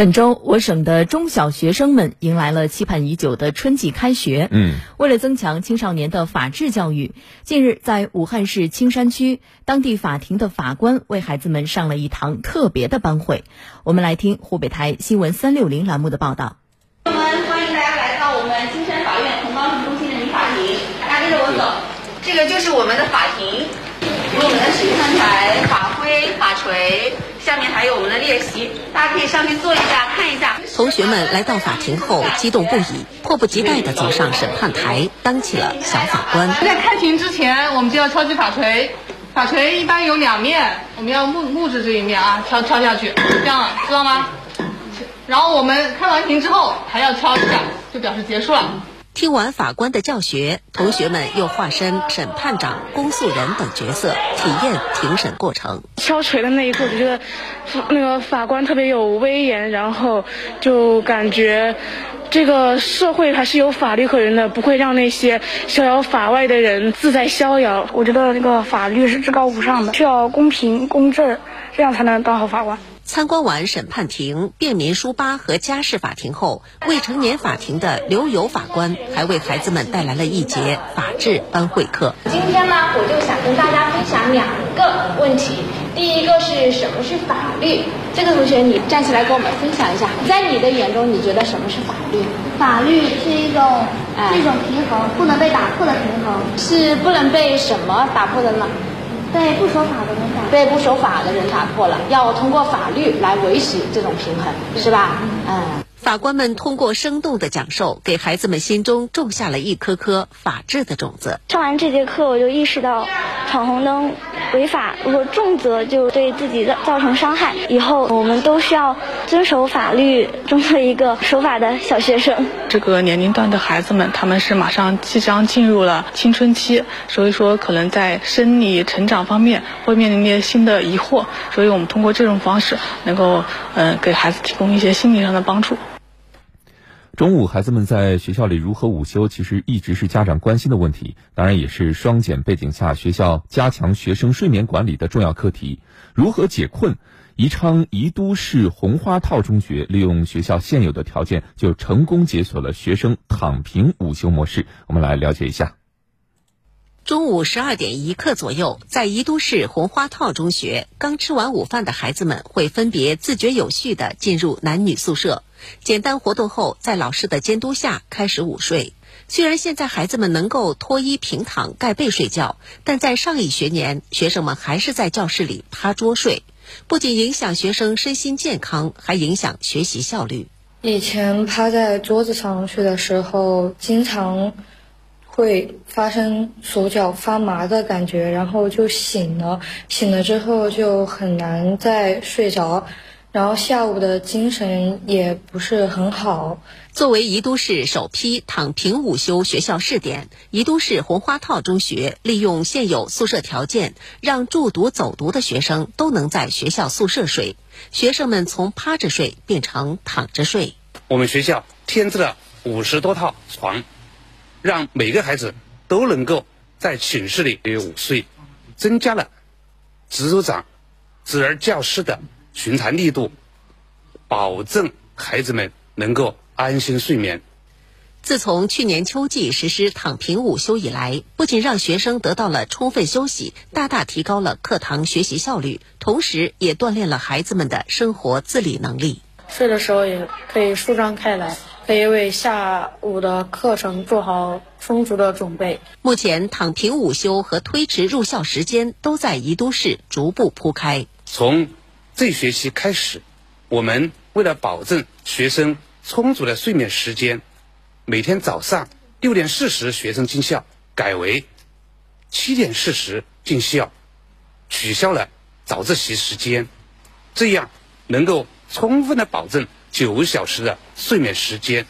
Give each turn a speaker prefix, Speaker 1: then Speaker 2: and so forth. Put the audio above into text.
Speaker 1: 本周，我省的中小学生们迎来了期盼已久的春季开学。
Speaker 2: 嗯，
Speaker 1: 为了增强青少年的法治教育，近日在武汉市青山区，当地法庭的法官为孩子们上了一堂特别的班会。我们来听湖北台新闻三六零栏目的报道。
Speaker 3: 我们欢迎大家来到我们青山法院同高级中心人民法庭，大家跟着我走，这个就是我们的法庭，有我们的审判台、法锤。下面还有我们的练习，大家可以上去坐一下，看一下。
Speaker 4: 同学们来到法庭后激动不已，迫不及待地走上审判台，当起了小法官。
Speaker 5: 在开庭之前，我们就要敲击法锤，法锤一般有两面，我们要木木质这一面啊，敲敲下去，这样知道吗？然后我们开完庭之后还要敲一下，就表示结束了。
Speaker 4: 听完法官的教学，同学们又化身审判长、公诉人等角色，体验庭审过程。
Speaker 6: 敲锤的那一刻，我觉得那个法官特别有威严，然后就感觉这个社会还是有法律可人的，不会让那些逍遥法外的人自在逍遥。我觉得那个法律是至高无上的，需要公平公正，这样才能当好法官。
Speaker 4: 参观完审判庭、便民书吧和家事法庭后，未成年法庭的刘友法官还为孩子们带来了一节法治班会课。
Speaker 7: 今天呢，我就想跟大家分享两个问题。第一个是什么是法律？这个同学你站起来跟我们分享一下，在你的眼中，你觉得什么是法律？
Speaker 8: 法律是一种是一种平衡，不能被打破的平衡。
Speaker 7: 是不能被什么打破的呢？
Speaker 8: 被不守法的人打，
Speaker 7: 被不守法的人打破了，要通过法律来维持这种平衡，是吧？嗯。
Speaker 4: 法官们通过生动的讲授，给孩子们心中种下了一颗颗法治的种子。
Speaker 6: 上完这节课，我就意识到，闯红灯违法，如果重则就对自己造造成伤害。以后我们都需要遵守法律，中的一个守法的小学生。
Speaker 5: 这个年龄段的孩子们，他们是马上即将进入了青春期，所以说可能在生理成长方面会面临一些新的疑惑，所以我们通过这种方式，能够嗯给孩子提供一些心理上的帮助。
Speaker 2: 中午，孩子们在学校里如何午休，其实一直是家长关心的问题，当然也是双减背景下学校加强学生睡眠管理的重要课题。如何解困？宜昌宜都市红花套中学利用学校现有的条件，就成功解锁了学生躺平午休模式。我们来了解一下。
Speaker 4: 中午十二点一刻左右，在宜都市红花套中学，刚吃完午饭的孩子们会分别自觉有序地进入男女宿舍。简单活动后，在老师的监督下开始午睡。虽然现在孩子们能够脱衣平躺盖被睡觉，但在上一学年，学生们还是在教室里趴桌睡，不仅影响学生身心健康，还影响学习效率。
Speaker 9: 以前趴在桌子上睡的时候，经常会发生手脚发麻的感觉，然后就醒了，醒了之后就很难再睡着。然后下午的精神也不是很好。
Speaker 4: 作为宜都市首批躺平午休学校试点，宜都市红花套中学利用现有宿舍条件，让住读走读的学生都能在学校宿舍睡。学生们从趴着睡变成躺着睡。
Speaker 10: 我们学校添置了五十多套床，让每个孩子都能够在寝室里午睡，增加了值组长、值日教师的。巡查力度，保证孩子们能够安心睡眠。
Speaker 4: 自从去年秋季实施躺平午休以来，不仅让学生得到了充分休息，大大提高了课堂学习效率，同时也锻炼了孩子们的生活自理能力。
Speaker 9: 睡的时候也可以舒张开来，可以为下午的课程做好充足的准备。
Speaker 4: 目前，躺平午休和推迟入校时间都在宜都市逐步铺开。
Speaker 10: 从这学期开始，我们为了保证学生充足的睡眠时间，每天早上六点四十学生进校，改为七点四十进校，取消了早自习时间，这样能够充分的保证九小时的睡眠时间。